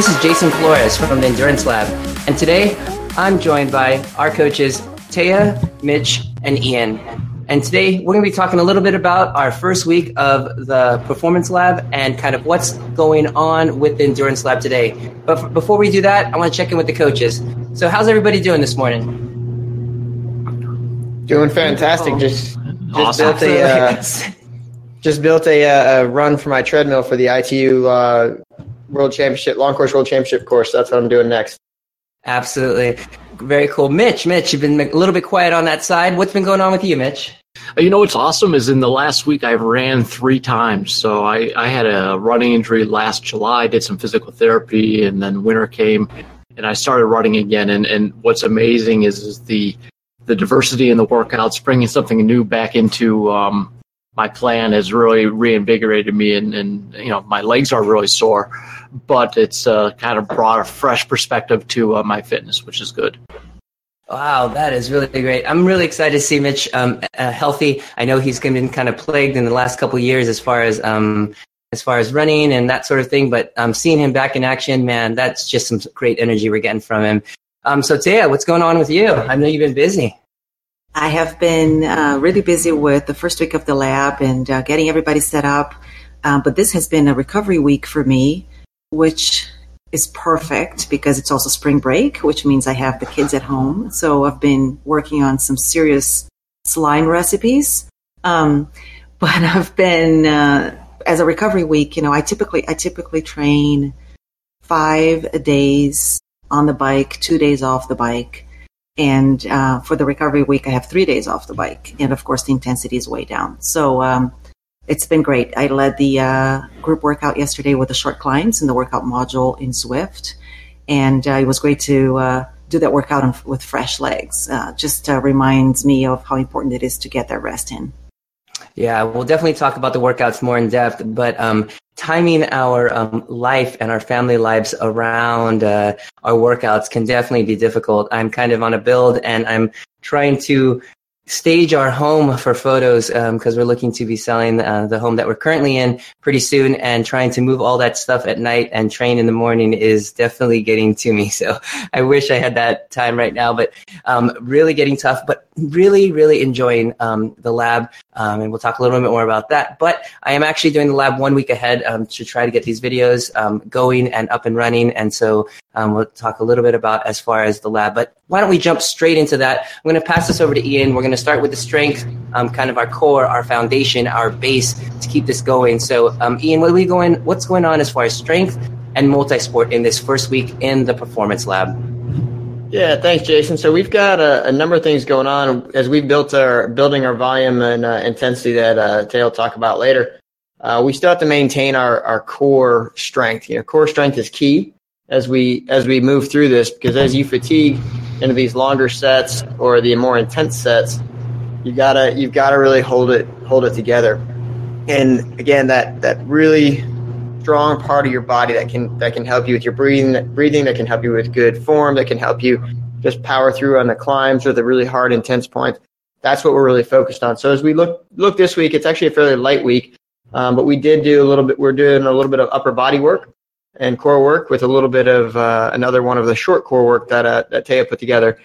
Hi, this is Jason Flores from the Endurance Lab, and today I'm joined by our coaches Taya, Mitch, and Ian. And today we're going to be talking a little bit about our first week of the Performance Lab and kind of what's going on with the Endurance Lab today. But f- before we do that, I want to check in with the coaches. So, how's everybody doing this morning? Doing fantastic. Just just Awesome. built a uh, just built a, uh, a run for my treadmill for the ITU uh, World Championship Long Course World Championship course. That's what I'm doing next. Absolutely. Very cool. Mitch, Mitch, you've been a little bit quiet on that side. What's been going on with you, Mitch? You know what's awesome is in the last week I ran three times. So I, I had a running injury last July, did some physical therapy, and then winter came, and I started running again. And, and what's amazing is, is the the diversity in the workouts, bringing something new back into um, my plan has really reinvigorated me, and, and you know my legs are really sore, but it's uh, kind of brought a fresh perspective to uh, my fitness, which is good. Wow, that is really great. I'm really excited to see Mitch um, uh, healthy. I know he's been kind of plagued in the last couple years as far as um, as far as running and that sort of thing. But um, seeing him back in action, man, that's just some great energy we're getting from him. Um, so Taya, what's going on with you? I know you've been busy. I have been uh, really busy with the first week of the lab and uh, getting everybody set up. Um, but this has been a recovery week for me, which is perfect because it's also spring break, which means I have the kids at home. So I've been working on some serious slime recipes. Um, but I've been uh, as a recovery week. You know, I typically I typically train five days on the bike, two days off the bike. And uh, for the recovery week, I have three days off the bike. And of course, the intensity is way down. So um, it's been great. I led the uh, group workout yesterday with the short climbs in the workout module in Zwift. And uh, it was great to uh, do that workout on, with fresh legs. Uh, just uh, reminds me of how important it is to get that rest in. Yeah, we'll definitely talk about the workouts more in depth, but um, timing our um, life and our family lives around uh, our workouts can definitely be difficult. I'm kind of on a build and I'm trying to stage our home for photos because we're looking to be selling uh, the home that we're currently in pretty soon and trying to move all that stuff at night and train in the morning is definitely getting to me. So i wish i had that time right now but um, really getting tough but really really enjoying um, the lab um, and we'll talk a little bit more about that. But i am actually doing the lab one week ahead um, to try to get these videos um, going and up and running and so um, we'll talk a little bit about as far as the lab. But why don't we jump straight into that? I'm going to pass this over to ian. We're going to start with the strength, um, kind of our core, our foundation, our base to keep this going. So, um, Ian, what are we going? What's going on as far as strength and multi-sport in this first week in the performance lab? Yeah, thanks, Jason. So we've got a, a number of things going on as we built our building our volume and uh, intensity that uh, Tay will talk about later. Uh, we still have to maintain our, our core strength. You know, core strength is key as we as we move through this because as you fatigue into these longer sets or the more intense sets, you gotta you've gotta really hold it hold it together. And again, that that really strong part of your body that can that can help you with your breathing breathing that can help you with good form that can help you just power through on the climbs or the really hard intense points. That's what we're really focused on. So as we look look this week, it's actually a fairly light week, um, but we did do a little bit. We're doing a little bit of upper body work and core work with a little bit of uh, another one of the short core work that uh, that Taya put together.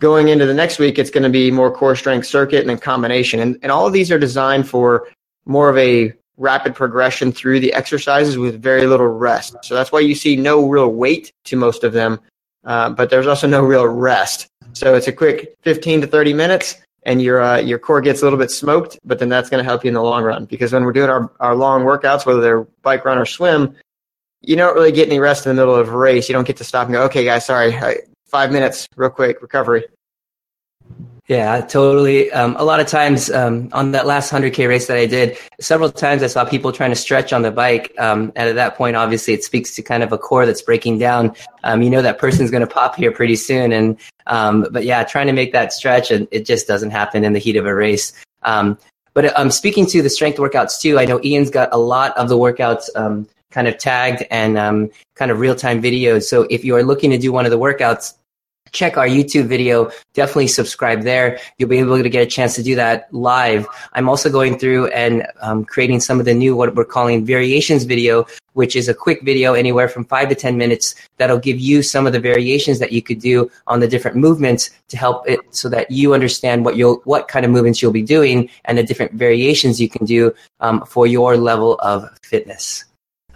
Going into the next week, it's going to be more core strength circuit and then combination, and and all of these are designed for more of a rapid progression through the exercises with very little rest. So that's why you see no real weight to most of them, uh, but there's also no real rest. So it's a quick 15 to 30 minutes, and your uh, your core gets a little bit smoked, but then that's going to help you in the long run because when we're doing our, our long workouts, whether they're bike, run, or swim, you don't really get any rest in the middle of a race. You don't get to stop and go, okay, guys, sorry, five minutes, real quick, recovery. Yeah, totally. Um, a lot of times um, on that last 100K race that I did, several times I saw people trying to stretch on the bike. Um, and at that point, obviously, it speaks to kind of a core that's breaking down. Um, you know that person's going to pop here pretty soon. And um, But yeah, trying to make that stretch, and it just doesn't happen in the heat of a race. Um, but um, speaking to the strength workouts too, I know Ian's got a lot of the workouts kind of tagged and um, kind of real time videos. So if you are looking to do one of the workouts, check our YouTube video. Definitely subscribe there. You'll be able to get a chance to do that live. I'm also going through and um, creating some of the new, what we're calling variations video, which is a quick video anywhere from five to 10 minutes that'll give you some of the variations that you could do on the different movements to help it so that you understand what you'll, what kind of movements you'll be doing and the different variations you can do um, for your level of fitness.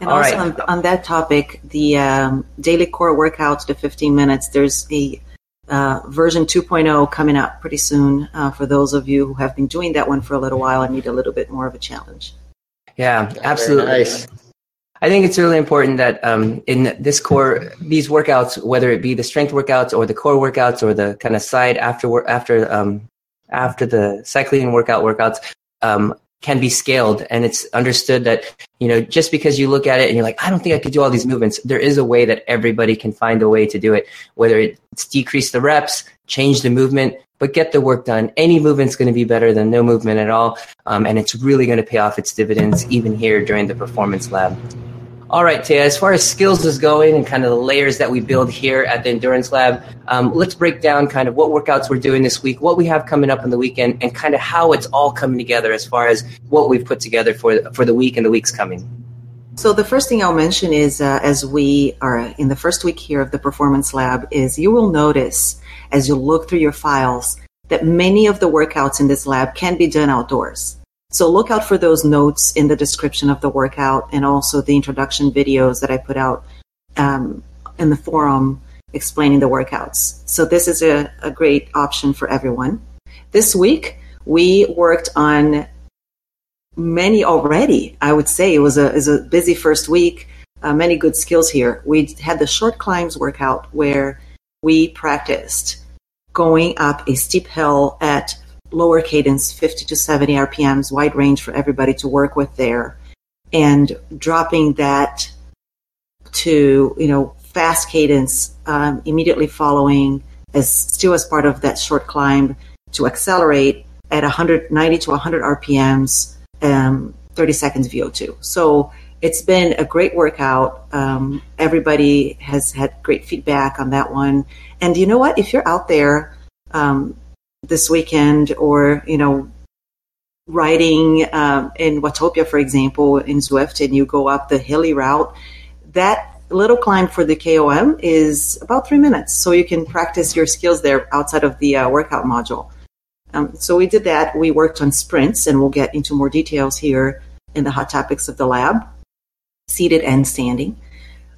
And All also right. on, on, that topic, the um, daily core workouts, the 15 minutes, there's a uh, version 2.0 coming up pretty soon uh, for those of you who have been doing that one for a little while and need a little bit more of a challenge. Yeah, absolutely. Nice. I think it's really important that um, in this core, these workouts, whether it be the strength workouts or the core workouts or the kind of side after after um, after the cycling workout workouts, um, can be scaled. And it's understood that you know just because you look at it and you're like i don't think i could do all these movements there is a way that everybody can find a way to do it whether it's decrease the reps change the movement but get the work done. Any movement's going to be better than no movement at all. Um, and it's really going to pay off its dividends even here during the performance lab all right, Taya, as far as skills is going and kind of the layers that we build here at the Endurance Lab, um, let's break down kind of what workouts we're doing this week, what we have coming up in the weekend, and kind of how it's all coming together as far as what we've put together for, for the week and the weeks coming. So the first thing I'll mention is uh, as we are in the first week here of the Performance Lab is you will notice as you look through your files that many of the workouts in this lab can be done outdoors. So look out for those notes in the description of the workout and also the introduction videos that I put out um, in the forum explaining the workouts. So this is a, a great option for everyone. This week, we worked on many already. I would say it was a, it was a busy first week. Uh, many good skills here. We had the short climbs workout where we practiced going up a steep hill at lower cadence, 50 to 70 RPMs, wide range for everybody to work with there, and dropping that to, you know, fast cadence um, immediately following as still as part of that short climb to accelerate at 190 to 100 RPMs, um, 30 seconds VO2. So it's been a great workout. Um, everybody has had great feedback on that one. And you know what? If you're out there, um, this weekend or, you know, riding um, in Watopia, for example, in Zwift, and you go up the hilly route, that little climb for the KOM is about three minutes. So you can practice your skills there outside of the uh, workout module. Um, so we did that. We worked on sprints, and we'll get into more details here in the hot topics of the lab, seated and standing.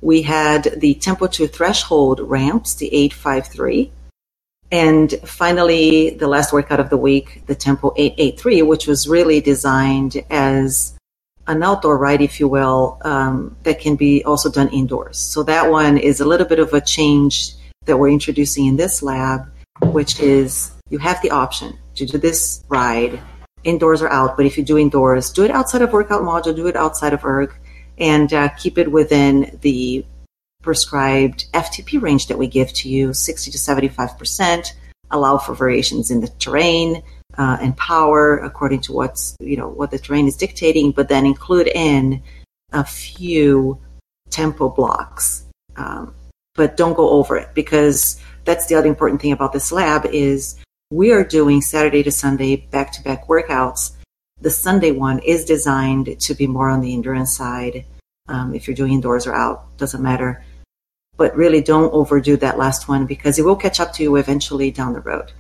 We had the tempo to threshold ramps, the 853. And finally, the last workout of the week, the Tempo 883, which was really designed as an outdoor ride, if you will, um, that can be also done indoors. So that one is a little bit of a change that we're introducing in this lab, which is you have the option to do this ride indoors or out. But if you do indoors, do it outside of workout module, do it outside of erg, and uh, keep it within the prescribed FTP range that we give to you, 60 to 75%, allow for variations in the terrain uh, and power according to what's, you know, what the terrain is dictating, but then include in a few tempo blocks. Um, but don't go over it because that's the other important thing about this lab is we are doing Saturday to Sunday back-to-back workouts. The Sunday one is designed to be more on the endurance side. Um, if you're doing indoors or out, doesn't matter but really don't overdo that last one because it will catch up to you eventually down the road.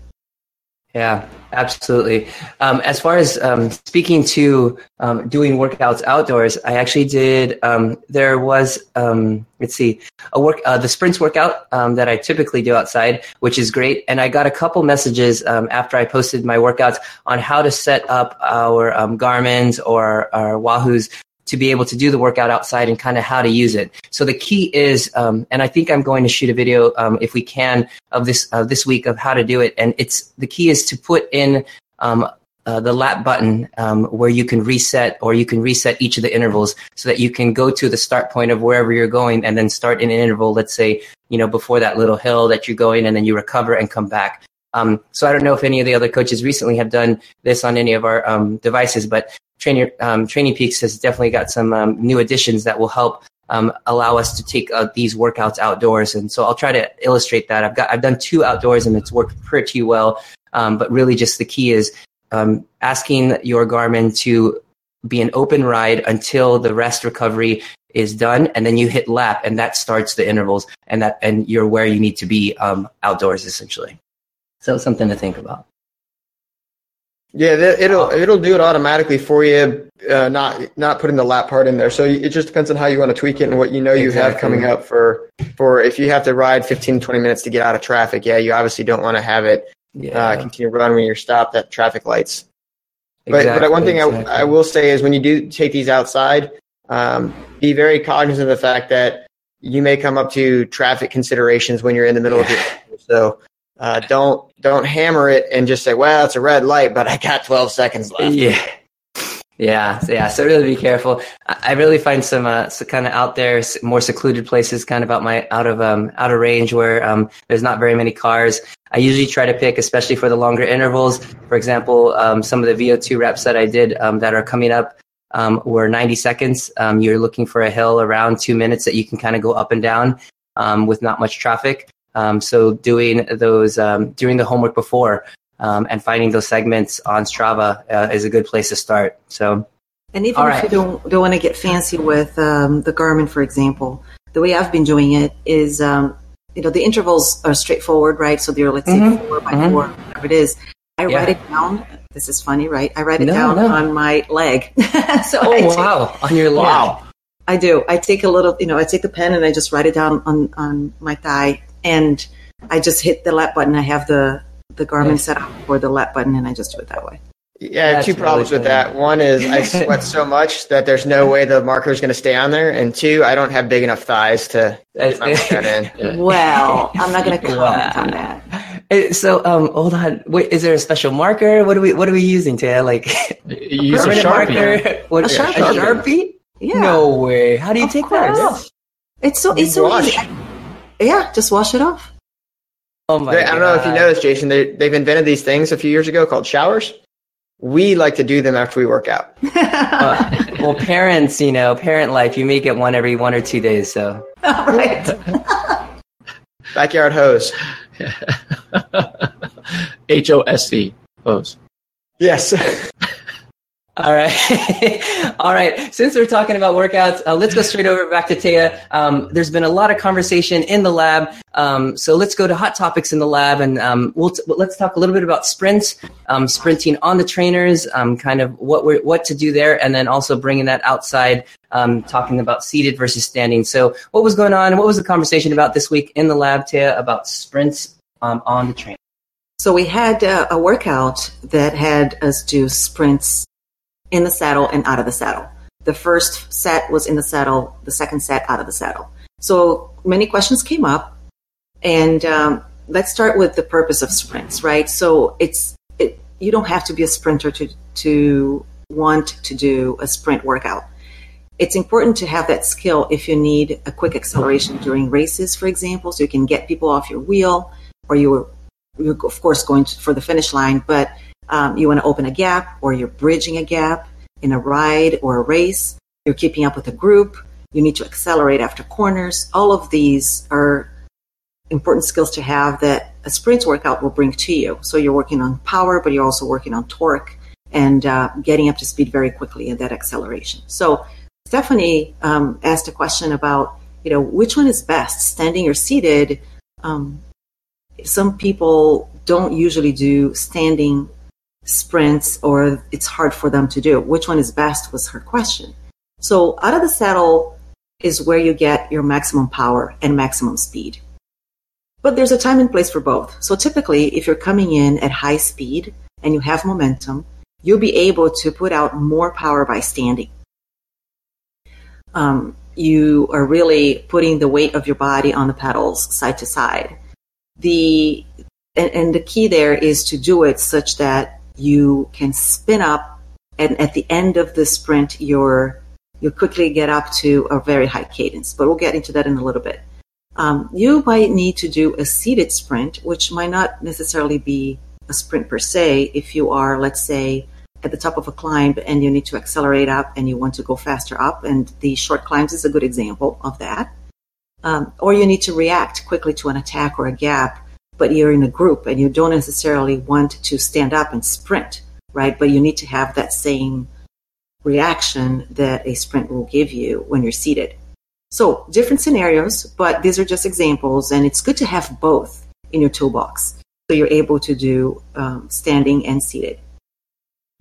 Yeah, absolutely. Um, as far as um, speaking to um, doing workouts outdoors, I actually did. Um, there was, um, let's see, a work uh, the sprints workout um, that I typically do outside, which is great. And I got a couple messages after I posted my workouts on how to set up our Garmin's or our Wahoo's to be able to do the workout outside and kind of how to use it. So the key is, um, and I think I'm going to shoot a video um, if we can of this this week of how to do it. And it's the key is to put in um, uh, the lap button um, where you can reset or you can reset each of the intervals so that you can go to the start point of wherever you're going and then start in an interval. Let's say you know before that little hill that you're going and then you recover and come back. Um, so I don't know if any of the other coaches recently have done this on any of our um, devices, but Training um, Training Peaks has definitely got some um, new additions that will help um, allow us to take uh, these workouts outdoors. And so I'll try to illustrate that. I've got I've done two outdoors and it's worked pretty well. Um, but really, just the key is um, asking your Garmin to be an open ride until the rest recovery is done, and then you hit lap, and that starts the intervals, and that and you're where you need to be um, outdoors essentially. So something to think about. Yeah, it'll it'll do it automatically for you, uh, not not putting the lap part in there. So it just depends on how you want to tweak it and what you know you exactly. have coming up for for if you have to ride 15 20 minutes to get out of traffic. Yeah, you obviously don't want to have it uh, yeah. uh, continue run when you're stopped at traffic lights. Exactly, but, but one thing exactly. I, I will say is when you do take these outside, um, be very cognizant of the fact that you may come up to traffic considerations when you're in the middle of it. So uh, don't don't hammer it and just say, "Well, it's a red light, but I got 12 seconds left." Yeah, yeah, so, yeah. So really be careful. I really find some, uh, some kind of out there, more secluded places, kind of out my out of um out of range where um there's not very many cars. I usually try to pick, especially for the longer intervals. For example, um, some of the VO2 reps that I did um, that are coming up um, were 90 seconds. Um, you're looking for a hill around two minutes that you can kind of go up and down um, with not much traffic. Um, so doing those, um, doing the homework before um, and finding those segments on Strava uh, is a good place to start. So, and even if right. you don't don't want to get fancy with the Garmin, for example, the way I've been doing it is, you know, the intervals are straightforward, right? So they're let's say mm-hmm. four by mm-hmm. four, whatever it is. I yeah. write it down this is funny, right? I write it no, down no. on my leg. so oh, take, wow. On your leg. Wow. I do. I take a little, you know, I take the pen and I just write it down on, on my thigh and I just hit the lap button. I have the, the Garmin yes. set up for the lap button and I just do it that way. Yeah, That's two problems really with that. One is I sweat so much that there's no way the marker is going to stay on there, and two, I don't have big enough thighs to put that in. Well, I'm not going to comment wow. on that. So, um, hold on. Wait, is there a special marker? What are we What are we using, Taya? Like, use a sharpie. Marker? What, a, sharpie. a sharpie? Yeah. No way. How do you of take course. that? It's so it's so easy. Yeah, just wash it off. Oh my! They, I don't know if you noticed, Jason. They they've invented these things a few years ago called showers. We like to do them after we work out. uh, well, parents, you know, parent life, you may get one every one or two days. So, right. Backyard hose. H O S E hose. Yes. All right. All right. Since we're talking about workouts, uh, let's go straight over back to Taya. Um, there's been a lot of conversation in the lab. Um, so let's go to hot topics in the lab and um, we'll t- let's talk a little bit about sprints, um, sprinting on the trainers, um, kind of what we're, what to do there, and then also bringing that outside, um, talking about seated versus standing. So what was going on? What was the conversation about this week in the lab, Taya, about sprints on the trainer? So we had uh, a workout that had us do sprints in the saddle and out of the saddle. The first set was in the saddle, the second set out of the saddle. So many questions came up, and um, let's start with the purpose of sprints, right? So it's it, you don't have to be a sprinter to to want to do a sprint workout. It's important to have that skill if you need a quick acceleration during races, for example, so you can get people off your wheel, or you're, you're of course going to, for the finish line, but um, you want to open a gap or you're bridging a gap in a ride or a race. You're keeping up with a group. You need to accelerate after corners. All of these are important skills to have that a sprint workout will bring to you. So you're working on power, but you're also working on torque and uh, getting up to speed very quickly at that acceleration. So Stephanie um, asked a question about, you know, which one is best, standing or seated? Um, some people don't usually do standing sprints or it's hard for them to do. Which one is best was her question. So out of the saddle is where you get your maximum power and maximum speed. But there's a time and place for both. So typically, if you're coming in at high speed and you have momentum, you'll be able to put out more power by standing. Um, you are really putting the weight of your body on the pedals side to side. The and, and the key there is to do it such that you can spin up and at the end of the sprint you're you quickly get up to a very high cadence but we'll get into that in a little bit um, you might need to do a seated sprint which might not necessarily be a sprint per se if you are let's say at the top of a climb and you need to accelerate up and you want to go faster up, and the short climbs is a good example of that. Um, or you need to react quickly to an attack or a gap, but you're in a group and you don't necessarily want to stand up and sprint, right? But you need to have that same reaction that a sprint will give you when you're seated. So different scenarios, but these are just examples, and it's good to have both in your toolbox so you're able to do um, standing and seated.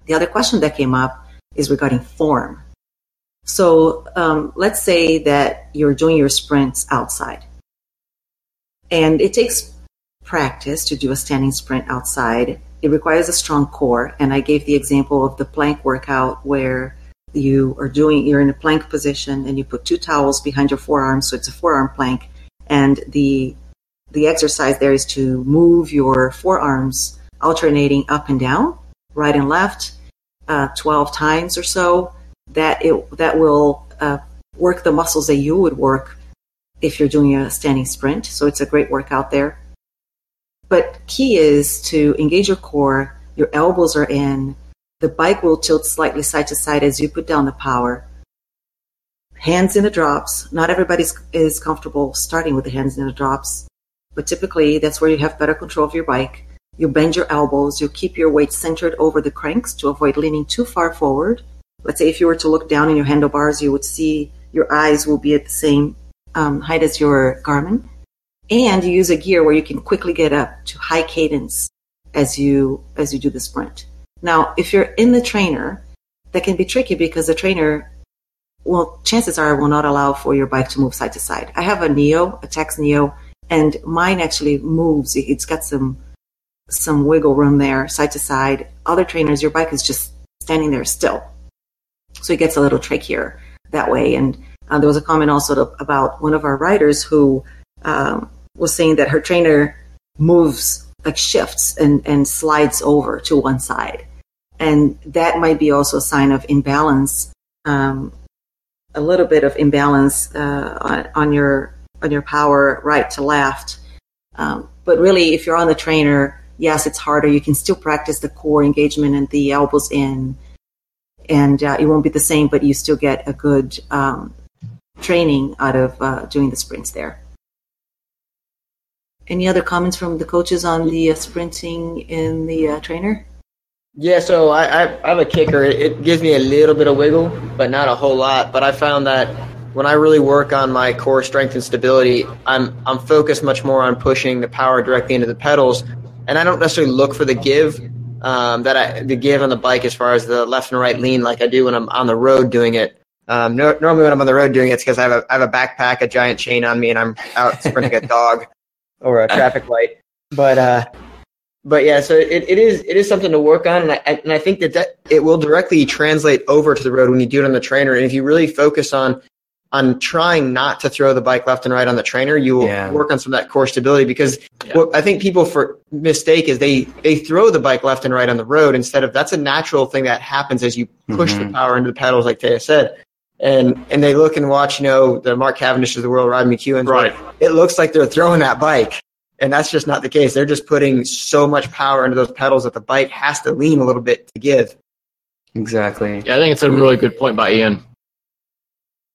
The other question that came up is regarding form. So um, let's say that you're doing your sprints outside, and it takes practice to do a standing sprint outside. It requires a strong core, and I gave the example of the plank workout where you are doing you're in a plank position and you put two towels behind your forearms so it's a forearm plank. And the the exercise there is to move your forearms alternating up and down right and left uh, 12 times or so. That it that will uh, work the muscles that you would work if you're doing a standing sprint. So it's a great workout there but key is to engage your core your elbows are in the bike will tilt slightly side to side as you put down the power. Hands in the drops. Not everybody is comfortable starting with the hands in the drops, but typically that's where you have better control of your bike. You bend your elbows. You keep your weight centered over the cranks to avoid leaning too far forward. Let's say if you were to look down in your handlebars, you would see your eyes will be at the same um, height as your Garmin. And you use a gear where you can quickly get up to high cadence as you as you do the sprint. Now, if you're in the trainer, that can be tricky because the trainer, well, chances are will not allow for your bike to move side to side. I have a Neo, a Tacx Neo, and mine actually moves. It's got some some wiggle room there, side to side. Other trainers, your bike is just standing there still, so it gets a little trickier that way. And uh, there was a comment also to, about one of our riders who um, was saying that her trainer moves like shifts and, and slides over to one side and that might be also a sign of imbalance, um, a little bit of imbalance uh, on, on, your on your power right to left. Um, but really, if you're on the trainer, yes, it's harder. You can still practice the core engagement and the elbows in, and uh, it won't be the same, but you still get a good um, training out of uh, doing the sprints there. Any other comments from the coaches on the uh, sprinting in the uh, trainer? Yeah, so I, I, have a KICKR. It, it, gives me a little bit of wiggle, but not a whole lot. But I found that when I really work on my core strength and stability, I'm I'm focused much more on pushing the power directly into the pedals, and I don't necessarily look for the give um, that I the give on the bike as far as the left and right lean like I do when I'm on the road doing it. Um, no, normally when I'm on the road doing it, it's because I have a I have a backpack, a giant chain on me, and I'm out sprinting a dog or a traffic light. But uh, but yeah, so it, it is it is something to work on, and I and I think that, that it will directly translate over to the road when you do it on the trainer. And if you really focus on on trying not to throw the bike left and right on the trainer, you will yeah. work on some of that core stability. Because yeah. what I think people for mistake is they they throw the bike left and right on the road instead of that's a natural thing that happens as you push mm-hmm. the power into the pedals, like Taya said. And and they look and watch, you know, the Mark Cavendish of the world, Rod McEwen. Right. Like, it looks like they're throwing that bike. And that's just not the case. They're just putting so much power into those pedals that the bike has to lean a little bit to give. Exactly. Yeah, I think it's a really good point by Ian.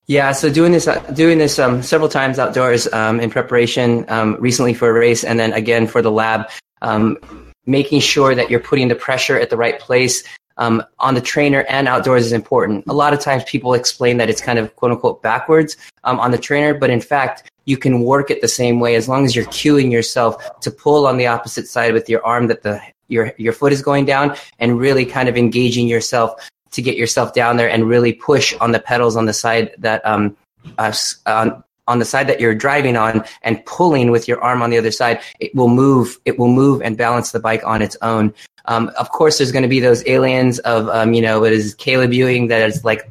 Yeah, so doing this, doing this um, several times outdoors um, in preparation, um, recently for a race, and then again for the lab, um, making sure that you're putting the pressure at the right place um, on the trainer and outdoors is important. A lot of times people explain that it's kind of quote unquote backwards um, on the trainer, but in fact, you can work it the same way as long as you're cueing yourself to pull on the opposite side with your arm that the your your foot is going down and really kind of engaging yourself to get yourself down there and really push on the pedals on the side that um uh, on on the side that you're driving on and pulling with your arm on the other side it will move it will move and balance the bike on its own um, of course there's going to be those aliens of um, you know it is Caleb Ewan that is like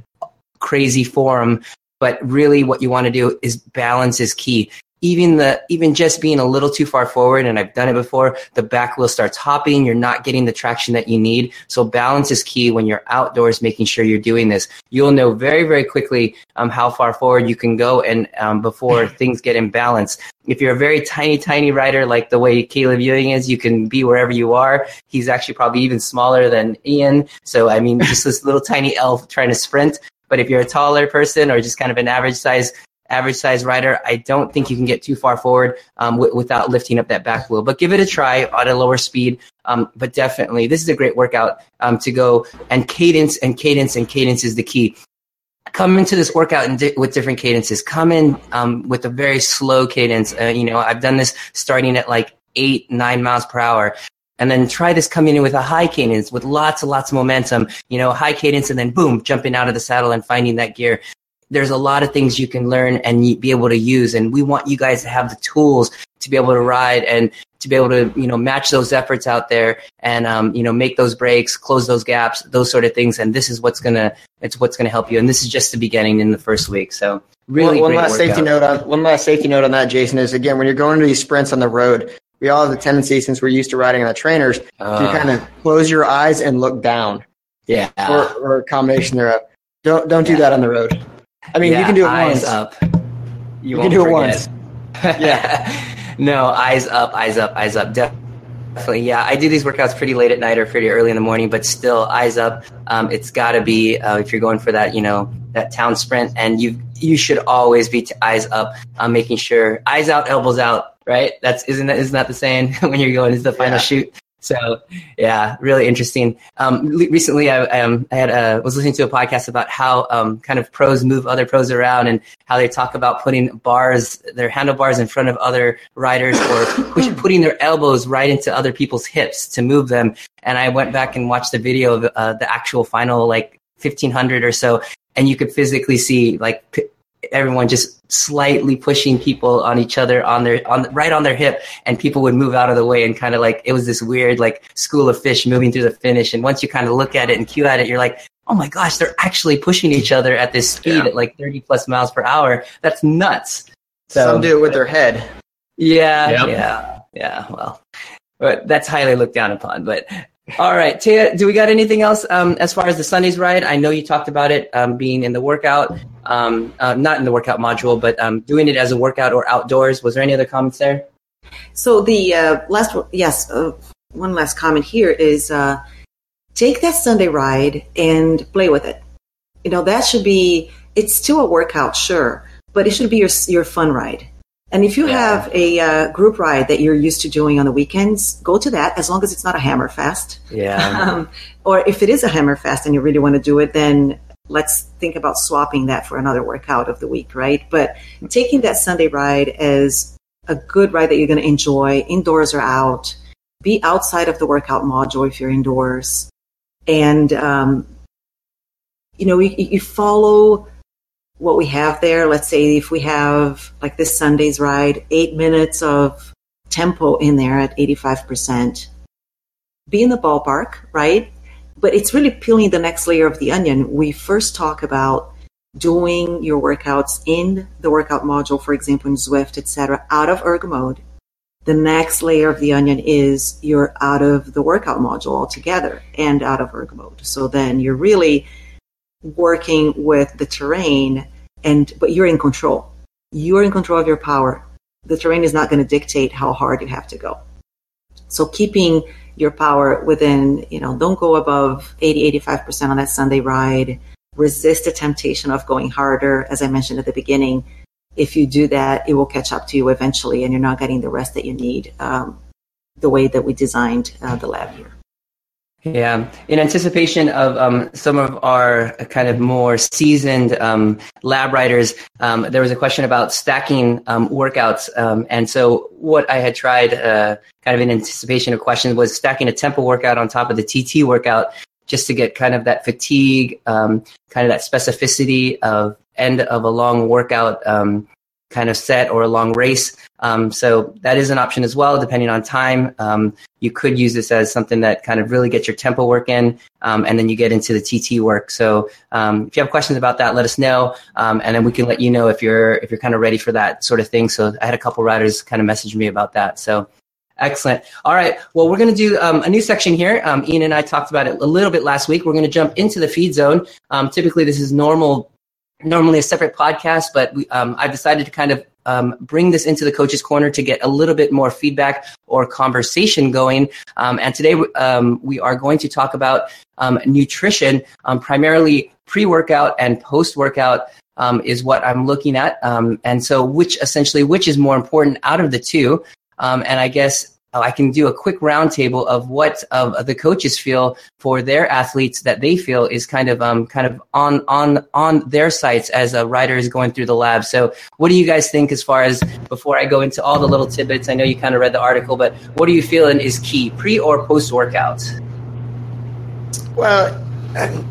crazy form but really, what you want to do is balance is key. Even the even just being a little too far forward and i've done it before the back wheel starts hopping you're not getting the traction that you need. So balance is key when you're outdoors making sure you're doing this. You'll know very very quickly um, how far forward you can go and um, before things get imbalanced if you're a very tiny tiny rider like the way Caleb Ewan is you can be wherever you are. He's actually probably even smaller than ian. So i mean just this little tiny elf trying to sprint. But if you're a taller person or just kind of an average size average size rider, I don't think you can get too far forward um, w- without lifting up that back wheel. But give it a try at a lower speed. Um, but definitely, this is a great workout um, to go and cadence and cadence and cadence is the key. Come into this workout di- with different cadences. Come in um, with a very slow cadence. Uh, you know, I've done this starting at like eight, nine miles per hour and then try this coming in with a high cadence with lots and lots of momentum, you know, high cadence and then boom, jumping out of the saddle and finding that gear there's a lot of things you can learn and be able to use. And we want you guys to have the tools to be able to ride and to be able to, you know, match those efforts out there and, um, you know, make those breaks, close those gaps, those sort of things. And this is what's going to, it's what's going to help you. And this is just the beginning in the first week. So really one, one last workout. safety note on, one last safety note on that, Jason, is again, when you're going to these sprints on the road, we all have the tendency since we're used to riding on the trainers uh, to kind of close your eyes and look down. Yeah. Or, or a combination thereof. Don't, don't do that on the road. I mean, yeah, you can do it eyes once. up. You, you can do it once. yeah. no, eyes up, eyes up, eyes up. Definitely. Yeah, I do these workouts pretty late at night or pretty early in the morning, but still, eyes up. Um, it's got to be uh, if you're going for that, you know, that town sprint, and you you should always be t- eyes up, um, making sure eyes out, elbows out. Right? That's isn't that isn't that the saying when you're going is the final yeah. shoot? So yeah, really interesting. Um, recently, I, um, I had a, was listening to a podcast about how um, kind of pros move other pros around and how they talk about putting bars, their handlebars in front of other riders or push, putting their elbows right into other people's hips to move them. And I went back and watched the video of uh, the actual final like 1500 or so, and you could physically see like p- everyone just slightly pushing people on each other on their on right on their hip and people would move out of the way and kind of like it was this weird like school of fish moving through the finish and once you kind of look at it and cue at it you're like oh my gosh they're actually pushing each other at this speed yeah. at like 30 plus miles per hour that's nuts so some do it with their head yeah yep. yeah yeah well but that's highly looked down upon but all right, Taya, do we got anything else um, as far as the Sundays ride? I know you talked about it um, being in the workout, um, uh, not in the workout module, but um, doing it as a workout or outdoors. Was there any other comments there? So the uh, last, yes, uh, one last comment here is uh, take that Sunday ride and play with it. You know that should be. It's still a workout, sure, but it should be your your fun ride. And if you have a uh, group ride that you're used to doing on the weekends, go to that as long as it's not a hammer fast. Yeah. Um, or if it is a hammer fast and you really want to do it, then let's think about swapping that for another workout of the week, right? But taking that Sunday ride as a good ride that you're going to enjoy, indoors or out, be outside of the workout module if you're indoors. And, um, you know, you, you follow what we have there. Let's say if we have like this Sunday's ride, eight minutes of tempo in there at 85%, be in the ballpark, right? But it's really peeling the next layer of the onion. We first talk about doing your workouts in the workout module, for example, in Zwift, etc., out of erg mode. The next layer of the onion is you're out of the workout module altogether and out of erg mode. So then you're really working with the terrain and but you're in control. You're in control of your power. The terrain is not going to dictate how hard you have to go. So keeping your power within you know don't go above 80 85% on that sunday ride. Resist the temptation of going harder. As i mentioned at the beginning if you do that it will catch up to you eventually and you're not getting the rest that you need um, the way that we designed uh, the lab here yeah, in anticipation of um, some of our kind of more seasoned um, lab writers, um, there was a question about stacking um, workouts. Um, and so, what I had tried, uh, kind of in anticipation of questions, was stacking a tempo workout on top of the TT workout just to get kind of that fatigue, um, kind of that specificity of end of a long workout kind of set or a long race. Um, so that is an option as well, depending on time. Um, you could use this as something that kind of really gets your tempo work in, um, and then you get into the TT work. So um, if you have questions about that, let us know, um, and then we can let you know if you're if you're kind of ready for that sort of thing. So I had a couple riders kind of message me about that. So Excellent. All right. Well, we're going to do um, a new section here. Um, Ian and I talked about it a little bit last week. We're going to jump into the feed zone. Um, typically, this is normal, normally a separate podcast, but we, um, I've decided to kind of um, bring this into the coach's corner to get a little bit more feedback or conversation going. Um, and today we are going to talk about nutrition, primarily pre-workout and post-workout. Um, is what I'm looking at. Um, and so, which essentially, which is more important out of the two? Um, and I guess I can do a quick roundtable of what uh, the coaches feel for their athletes that they feel is kind of um, kind of on on on their sites as a rider is going through the lab. So, what do you guys think as far as before I go into all the little tidbits? I know you kind of read the article, but what are you feeling is key pre or post workout? Well,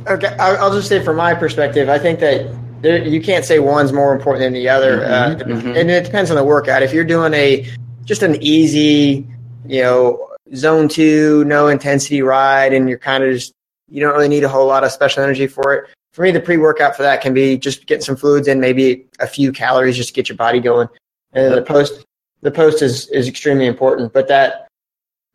okay, I'll just say from my perspective, I think that. There, you can't say one's more important than the other, mm-hmm, uh, mm-hmm. and it depends on the workout. If you're doing a just an easy, you know, zone two, no intensity ride, and you're kind of just you don't really need a whole lot of special energy for it. For me, the pre workout for that can be just getting some fluids in, maybe a few calories just to get your body going. And the post the post is is extremely important. But that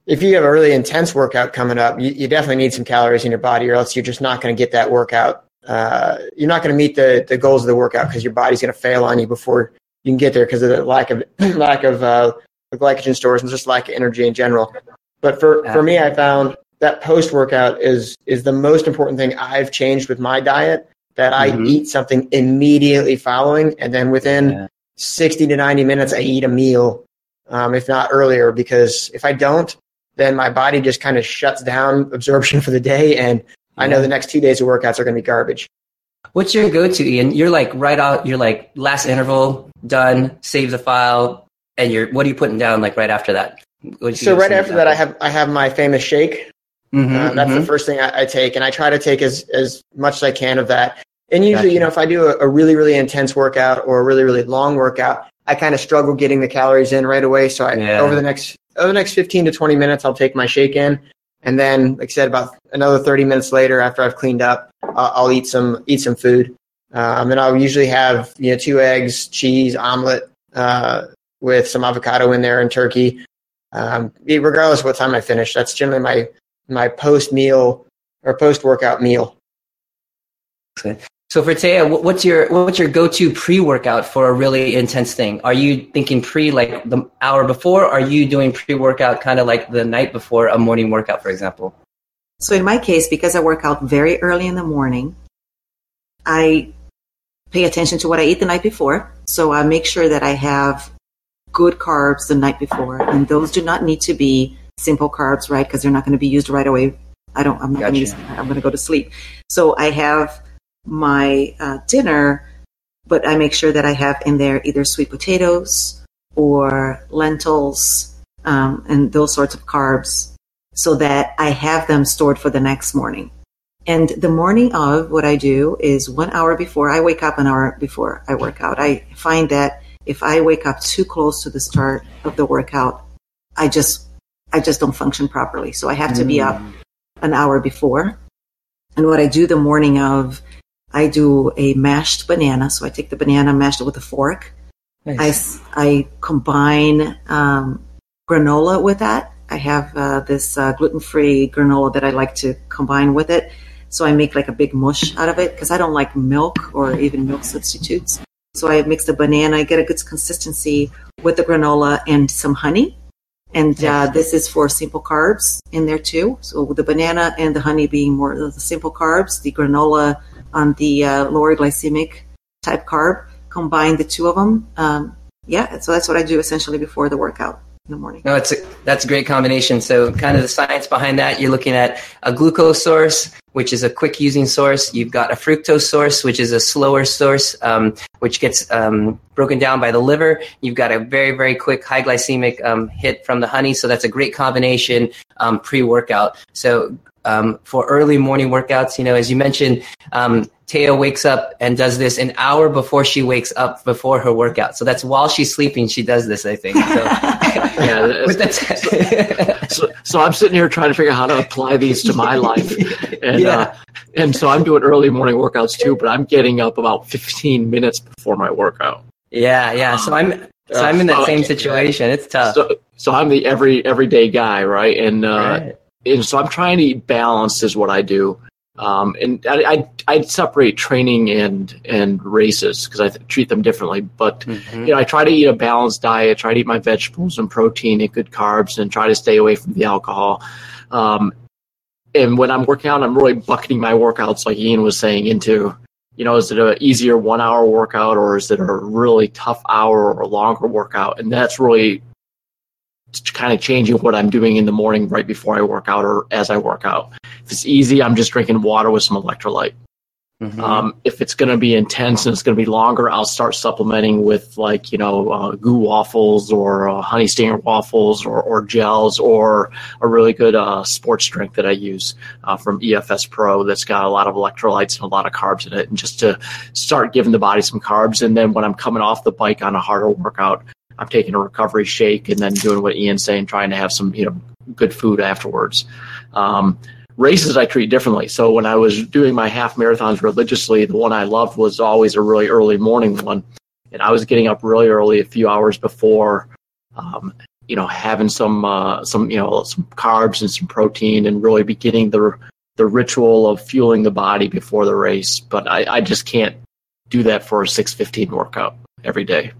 if you have a really intense workout coming up, you, you definitely need some calories in your body, or else you're just not going to get that workout. Uh, you're not going to meet the the goals of the workout because your body's going to fail on you before you can get there because of the lack of lack of uh, glycogen stores and just lack of energy in general. But for, for me, I found that post workout is is the most important thing I've changed with my diet. That I mm-hmm. eat something immediately following, and then within yeah. sixty to ninety minutes, I eat a meal, um, if not earlier. Because if I don't, then my body just kind of shuts down absorption for the day, and yeah. I know the next two days of workouts are going to be garbage. What's your go-to, Ian? You're like right out. You're like last interval done. Save the file and you're what are you putting down like right after that? So right after that, I have I have my famous shake. Mm-hmm, uh, that's mm-hmm. the first thing I, I, take, and I try to take as as much as I can of that. And usually, gotcha. you know, if I do a, a, really really intense workout or a really really long workout, I kind of struggle getting the calories in right away. So I yeah. over the next over the next fifteen to twenty minutes, I'll take my shake in, and then, like I said, about another thirty minutes later, after I've cleaned up, uh, I'll eat some eat some food. Um, and I'll usually have you know two eggs, cheese, omelet, uh, with some avocado in there and turkey. Um, regardless of what time I finish, that's generally my my post meal or post workout meal. So for Taya, what's your what's your go to pre workout for a really intense thing? Are you thinking pre like the hour before? are you doing pre workout kind of like the night before a morning workout, for example? So in my case, because I work out very early in the morning, I pay attention to what I eat the night before. So I make sure that I have good carbs the night before, and those do not need to be simple carbs, right? Because they're not going to be used right away. I don't. I'm, gotcha. gonna, I'm going to go to sleep. So I have my uh, dinner, but I make sure that I have in there either sweet potatoes or lentils um, and those sorts of carbs, so that I have them stored for the next morning. And the morning of, what I do is one hour before I wake up, an hour before I work out. I find that if I wake up too close to the start of the workout, I just I just don't function properly. So I have to be up mm. an hour before. And what I do the morning of, I do a mashed banana. So I take the banana, mash it with a fork. Nice. I, I combine um, granola with that. I have uh, this uh, gluten free granola that I like to combine with it. So I make like a big mush out of it because I don't like milk or even milk substitutes. So I mix the banana, I get a good consistency with the granola and some honey. And uh, this is for simple carbs in there too. So the banana and the honey being more of the simple carbs, the granola on the uh, lower glycemic type carb. Combine the two of them. Um, yeah, so that's what I do essentially before the workout in the morning. No, it's a, that's a great combination. So, kind of the science behind that, you're looking at a glucose source, which is a quick using source. You've got a fructose source, which is a slower source, um, which gets um, broken down by the liver. You've got a very, very quick high glycemic um, hit from the honey. So, that's a great combination um, pre workout. So, um, for early morning workouts, you know, as you mentioned, um, Taya wakes up and does this an hour before she wakes up before her workout. So that's while she's sleeping, she does this, I think. So, yeah, so, so, so, I'm sitting here trying to figure out how to apply these to my life. And, yeah. uh, and so I'm doing early morning workouts too, but I'm getting up about 15 minutes before my workout. Yeah, yeah. So I'm so I'm in that same situation. It's tough. So, so I'm the every everyday guy, right? And uh, right. and so I'm trying to eat balanced is what I do. Um, and I, I I separate training and and races because I th- treat them differently. But mm-hmm. you know, I try to eat a balanced diet. Try to eat my vegetables and protein and good carbs, and try to stay away from the alcohol. Um, and when I'm working out, I'm really bucketing my workouts, like Ian was saying, into you know, is it an easier one hour workout or is it a really tough hour or longer workout? And that's really kind of changing what I'm doing in the morning right before I work out or as I work out. If it's easy, I'm just drinking water with some electrolyte. Mm-hmm. Um, if it's going to be intense and it's going to be longer, I'll start supplementing with like you know uh, GU waffles or uh, honey stinger waffles or, or gels or a really good uh, sports drink that I use uh, from EFS Pro that's got a lot of electrolytes and a lot of carbs in it, and just to start giving the body some carbs. And then when I'm coming off the bike on a harder workout, I'm taking a recovery shake and then doing what Ian's saying, trying to have some you know good food afterwards. Um, races I treat differently. So when I was doing my half marathons religiously, the one I loved was always a really early morning one, and I was getting up really early, a few hours before. Um, you know, having some uh, some you know some carbs and some protein, and really beginning the the ritual of fueling the body before the race. But I, I just can't do that for a six fifteen workout every day.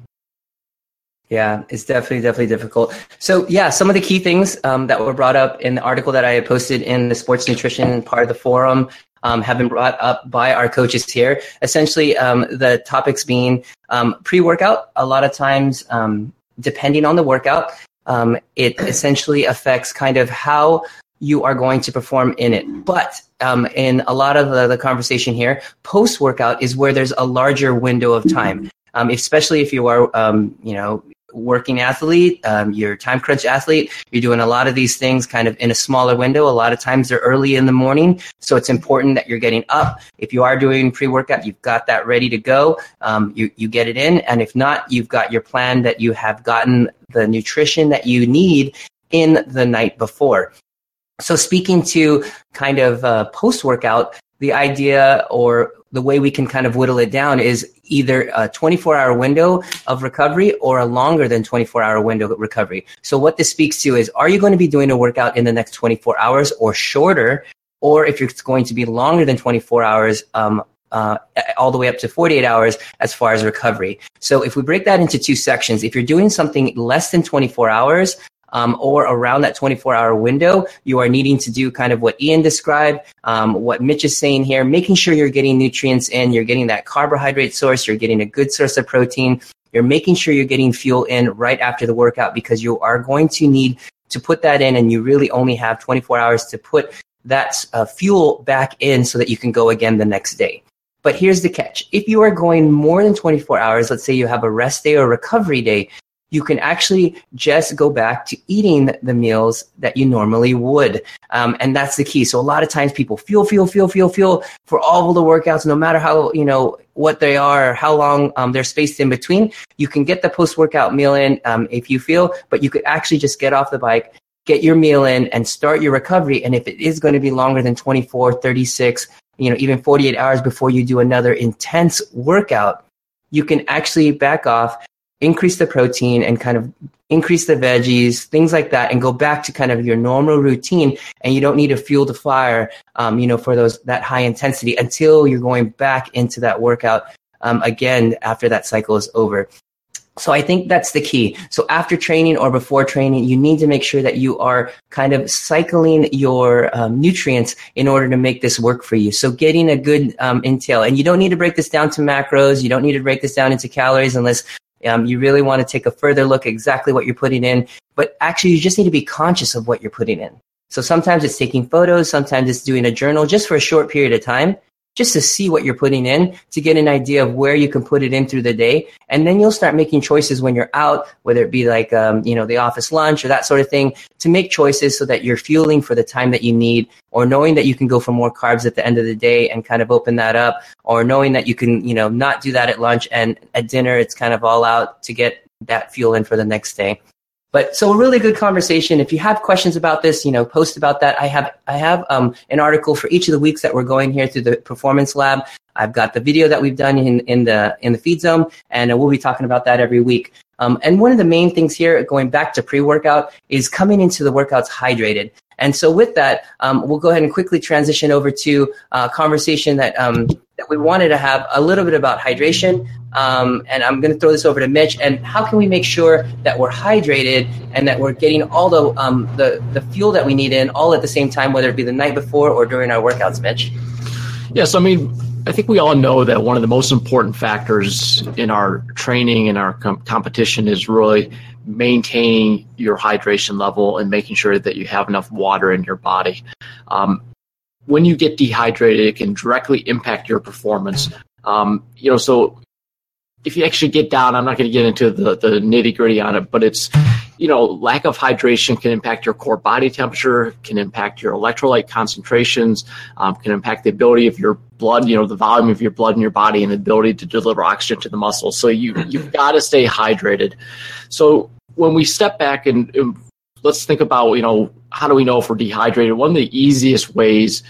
Yeah, it's definitely, definitely difficult. So, yeah, some of the key things um, that were brought up in the article that I posted in the sports nutrition part of the forum um, have been brought up by our coaches here. Essentially, um, the topics being um, pre workout, a lot of times, um, depending on the workout, um, it essentially affects kind of how you are going to perform in it. But um, in a lot of the, the conversation here, post workout is where there's a larger window of time. Um, especially if you are, um, you know, working athlete, um, you're time crunch athlete, you're doing a lot of these things kind of in a smaller window. A lot of times they're early in the morning. So it's important that you're getting up. If you are doing pre workout, you've got that ready to go. Um, you, you get it in. And if not, you've got your plan that you have gotten the nutrition that you need in the night before. So speaking to kind of uh, post workout, the idea or the way we can kind of whittle it down is either a 24 hour window of recovery or a longer than 24 hour window of recovery. So what this speaks to is, are you going to be doing a workout in the next 24 hours or shorter? Or if it's going to be longer than 24 hours, um, uh, all the way up to 48 hours as far as recovery. So if we break that into two sections, if you're doing something less than 24 hours, um, or around that 24 hour window, you are needing to do kind of what Ian described, um, what Mitch is saying here, making sure you're getting nutrients in, you're getting that carbohydrate source, you're getting a good source of protein, you're making sure you're getting fuel in right after the workout because you are going to need to put that in and you really only have 24 hours to put that uh, fuel back in so that you can go again the next day. But here's the catch. If you are going more than 24 hours, let's say you have a rest day or recovery day, you can actually just go back to eating the meals that you normally would. Um, and that's the key. So a lot of times people feel, feel, feel, feel, feel for all of the workouts, no matter how, you know, what they are, how long um, they're spaced in between. You can get the post workout meal in um, if you feel, but you could actually just get off the bike, get your meal in and start your recovery. And if it is going to be longer than 24, 36, you know, even 48 hours before you do another intense workout, you can actually back off increase the protein and kind of increase the veggies, things like that, and go back to kind of your normal routine. And you don't need to fuel the fire, um, you know, for those that high intensity until you're going back into that workout um, again after that cycle is over. So I think that's the key. So after training or before training, you need to make sure that you are kind of cycling your um, nutrients in order to make this work for you. So getting a good um, and you don't need to break this down to macros. You don't need to break this down into calories unless um, you really want to take a further look exactly what you're putting in, but actually you just need to be conscious of what you're putting in. So sometimes it's taking photos, sometimes it's doing a journal just for a short period of time. Just to see what you're putting in to get an idea of where you can put it in through the day. And then you'll start making choices when you're out, whether it be like, um, you know, the office lunch or that sort of thing to make choices so that you're fueling for the time that you need or knowing that you can go for more carbs at the end of the day and kind of open that up or knowing that you can, you know, not do that at lunch and at dinner, it's kind of all out to get that fuel in for the next day. But so a really good conversation. If you have questions about this, you know, post about that. I have I have um, an article for each of the weeks that we're going here through the performance lab. I've got the video that we've done in, in the in the feed zone, and we'll be talking about that every week. Um, and one of the main things here, going back to pre-workout, is coming into the workouts hydrated. And so with that, um, we'll go ahead and quickly transition over to a conversation that um, that we wanted to have a little bit about hydration. Um, and I'm going to throw this over to Mitch. And how can we make sure that we're hydrated and that we're getting all the, um, the, the fuel that we need in all at the same time, whether it be the night before or during our workouts, Mitch? Yes, I mean, I think we all know that one of the most important factors in our training and our com- competition is really maintaining your hydration level and making sure that you have enough water in your body. Um, when you get dehydrated, it can directly impact your performance. Um, you know, so if you actually get down, I'm not going to get into the, the nitty gritty on it, but it's, you know, lack of hydration can impact your core body temperature, can impact your electrolyte concentrations, um, can impact the ability of your blood, you know, the volume of your blood in your body and the ability to deliver oxygen to the muscles. So you, you've got to stay hydrated. So when we step back and, and let's think about, you know, how do we know if we're dehydrated? One of the easiest ways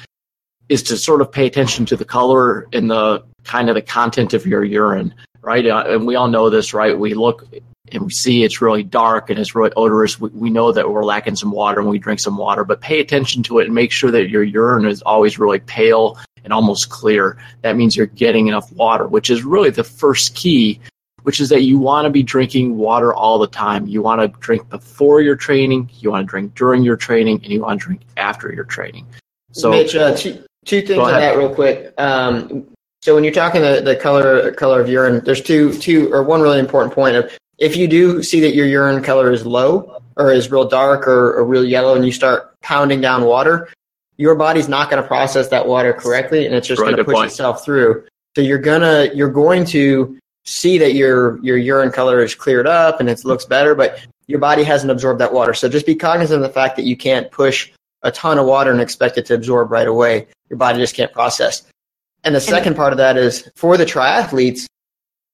is to sort of pay attention to the color and the kind of the content of your urine, right? Uh, and we all know this, right? We look and we see it's really dark and it's really odorous. We, we know that we're lacking some water and we drink some water, but pay attention to it and make sure that your urine is always really pale and almost clear. That means you're getting enough water, which is really the first key, which is that you want to be drinking water all the time. You want to drink before your training, you want to drink during your training, and you want to drink after your training. So, Mitch, uh, two, two things on that real quick. Um, so when you're talking the, the color color of urine, there's two two or one really important point of if you do see that your urine color is low or is real dark or, or real yellow and you start pounding down water, your body's not going to process that water correctly and it's just going to push point. itself through. So you're gonna you're going to see that your your urine color is cleared up and it looks better, but your body hasn't absorbed that water. So just be cognizant of the fact that you can't push a ton of water and expect it to absorb right away. Your body just can't process. And the second part of that is for the triathletes,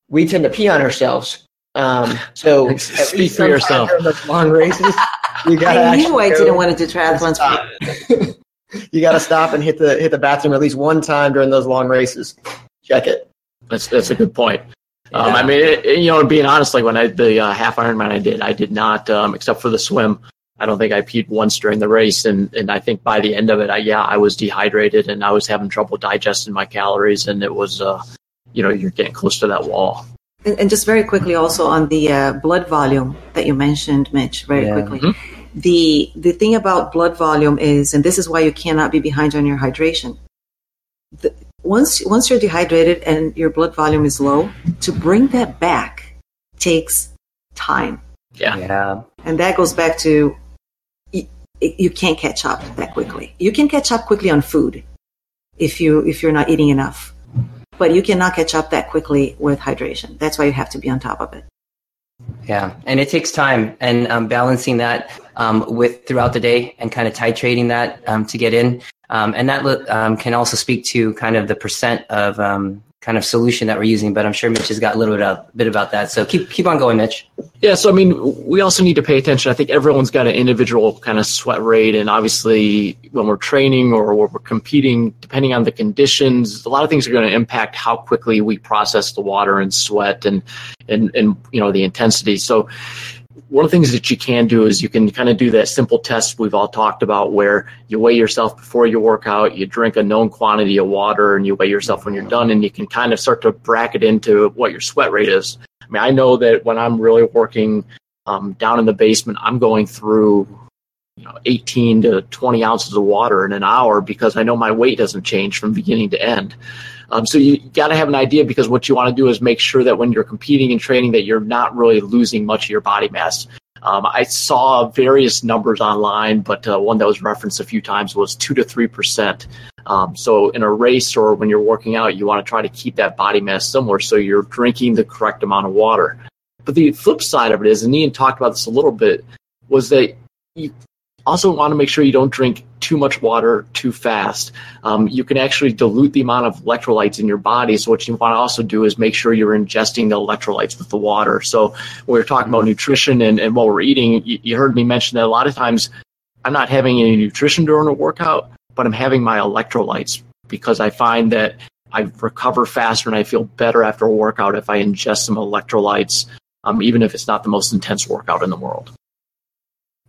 we tend to pee on ourselves. Um, so speak for yourself. Those long races, you got. I knew I didn't want to do triathlons. you got to stop and hit the hit the bathroom at least one time during those long races. Check it. That's that's a good point. Yeah. Um, I mean, it, you know, being honest, like when I the uh, half Ironman I did, I did not, um, except for the swim. I don't think I peed once during the race, and and I think by the end of it, I yeah, I was dehydrated and I was having trouble digesting my calories, and it was, uh, you know, you're getting close to that wall. And, and just very quickly, also on the uh, blood volume that you mentioned, Mitch, very yeah. quickly. Mm-hmm. The the thing about blood volume is, and this is why you cannot be behind on your hydration. The, once once you're dehydrated and your blood volume is low, to bring that back takes time. Yeah. Yeah. And that goes back to you can't catch up that quickly. You can catch up quickly on food if you if you're not eating enough, but you cannot catch up that quickly with hydration. That's why you have to be on top of it. Yeah, and it takes time and um, balancing that um, with throughout the day and kind of titrating that um, to get in, um, and that um, can also speak to kind of the percent of um, kind of solution that we're using, but I'm sure Mitch has got a little bit, of, bit about that. So keep keep on going, Mitch. Yeah, so I mean, we also need to pay attention. I think everyone's got an individual kind of sweat rate, and obviously, when we're training or we're competing, depending on the conditions, a lot of things are going to impact how quickly we process the water and sweat, and and and you know the intensity. So one of the things that you can do is you can kind of do that simple test we've all talked about where you weigh yourself before you work out, you drink a known quantity of water, and you weigh yourself when you're done, and you can kind of start to bracket into what your sweat rate is. I mean, I know that when I'm really working um, down in the basement, I'm going through you know 18 to 20 ounces of water in an hour because I know my weight doesn't change from beginning to end. Um, so you got to have an idea because what you want to do is make sure that when you're competing and training that you're not really losing much of your body mass. Um, I saw various numbers online, but uh, one that was referenced a few times was two to three percent Um, so in a race or when you're working out, you want to try to keep that body mass similar so you're drinking the correct amount of water. But the flip side of it is, and Ian talked about this a little bit, was that you also want to make sure you don't drink too much water too fast. Um, you can actually dilute the amount of electrolytes in your body. So what you want to also do is make sure you're ingesting the electrolytes with the water. So when we're talking about nutrition and, and what we're eating, you, you heard me mention that a lot of times I'm not having any nutrition during a workout, but I'm having my electrolytes because I find that I recover faster and I feel better after a workout if I ingest some electrolytes, um, even if it's not the most intense workout in the world.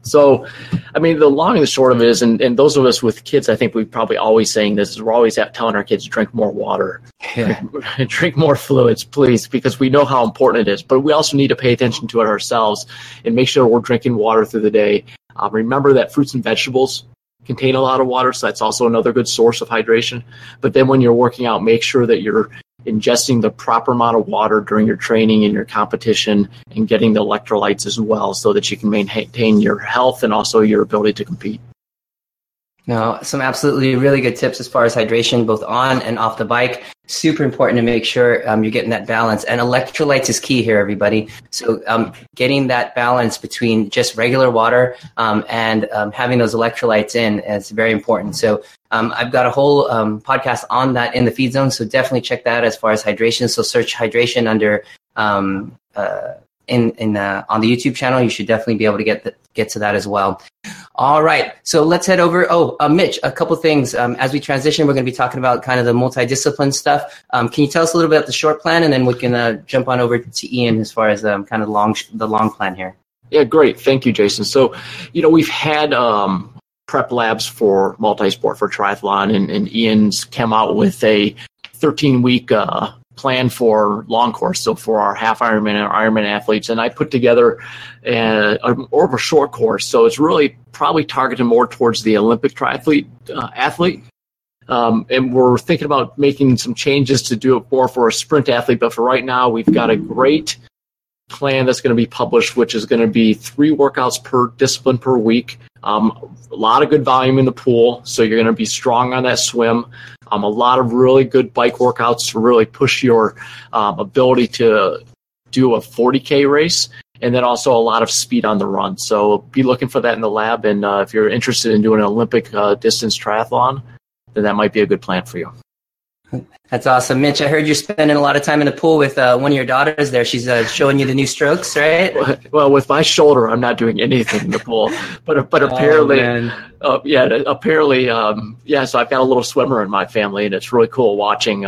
So, I mean, the long and the short of it is, and, and those of us with kids, I think we're probably always saying this, is we're always telling our kids to drink more water, yeah. drink, drink more fluids, please, because we know how important it is. But we also need to pay attention to it ourselves and make sure we're drinking water through the day. Um, remember that fruits and vegetables contain a lot of water, so that's also another good source of hydration. But then when you're working out, make sure that you're ingesting the proper amount of water during your training and your competition and getting the electrolytes as well so that you can maintain your health and also your ability to compete. No, some absolutely really good tips as far as hydration, both on and off the bike. Super important to make sure um, you're getting that balance. And electrolytes is key here, everybody. So um, getting that balance between just regular water um, and um, having those electrolytes in is very important. So um, I've got a whole um, podcast on that in the feed zone. So definitely check that as far as hydration. So search hydration under uh, in in uh, on the YouTube channel. You should definitely be able to get the, get to that as well. All right, so let's head over. Oh, uh, Mitch, a couple things um, as we transition. We're going to be talking about kind of the multidiscipline stuff. Um, can you tell us a little bit about the short plan, and then we can uh, jump on over to Ian as far as um, kind of long the long plan here. Yeah, great. Thank you, Jason. So, you know, we've had um, prep labs for multi-sport for triathlon, and, and Ian's come out with a 13 week uh, plan for long course, so for our half Ironman and Ironman athletes. And I put together a, a a short course, so it's really probably targeted more towards the Olympic triathlete uh, athlete. Um, and we're thinking about making some changes to do it more for a sprint athlete. But for right now, we've got a great plan that's going to be published, which is going to be three workouts per discipline per week. Um, a lot of good volume in the pool, so you're going to be strong on that swim. Um, a lot of really good bike workouts to really push your um, ability to do a 40k race, and then also a lot of speed on the run. So be looking for that in the lab, and uh, if you're interested in doing an Olympic uh, distance triathlon, then that might be a good plan for you. That's awesome, Mitch. I heard you're spending a lot of time in the pool with uh, one of your daughters. There, she's uh, showing you the new strokes, right? Well, with my shoulder, I'm not doing anything in the pool, but but oh, apparently, oh, yeah, apparently, um, yeah. So I've got a little swimmer in my family, and it's really cool watching.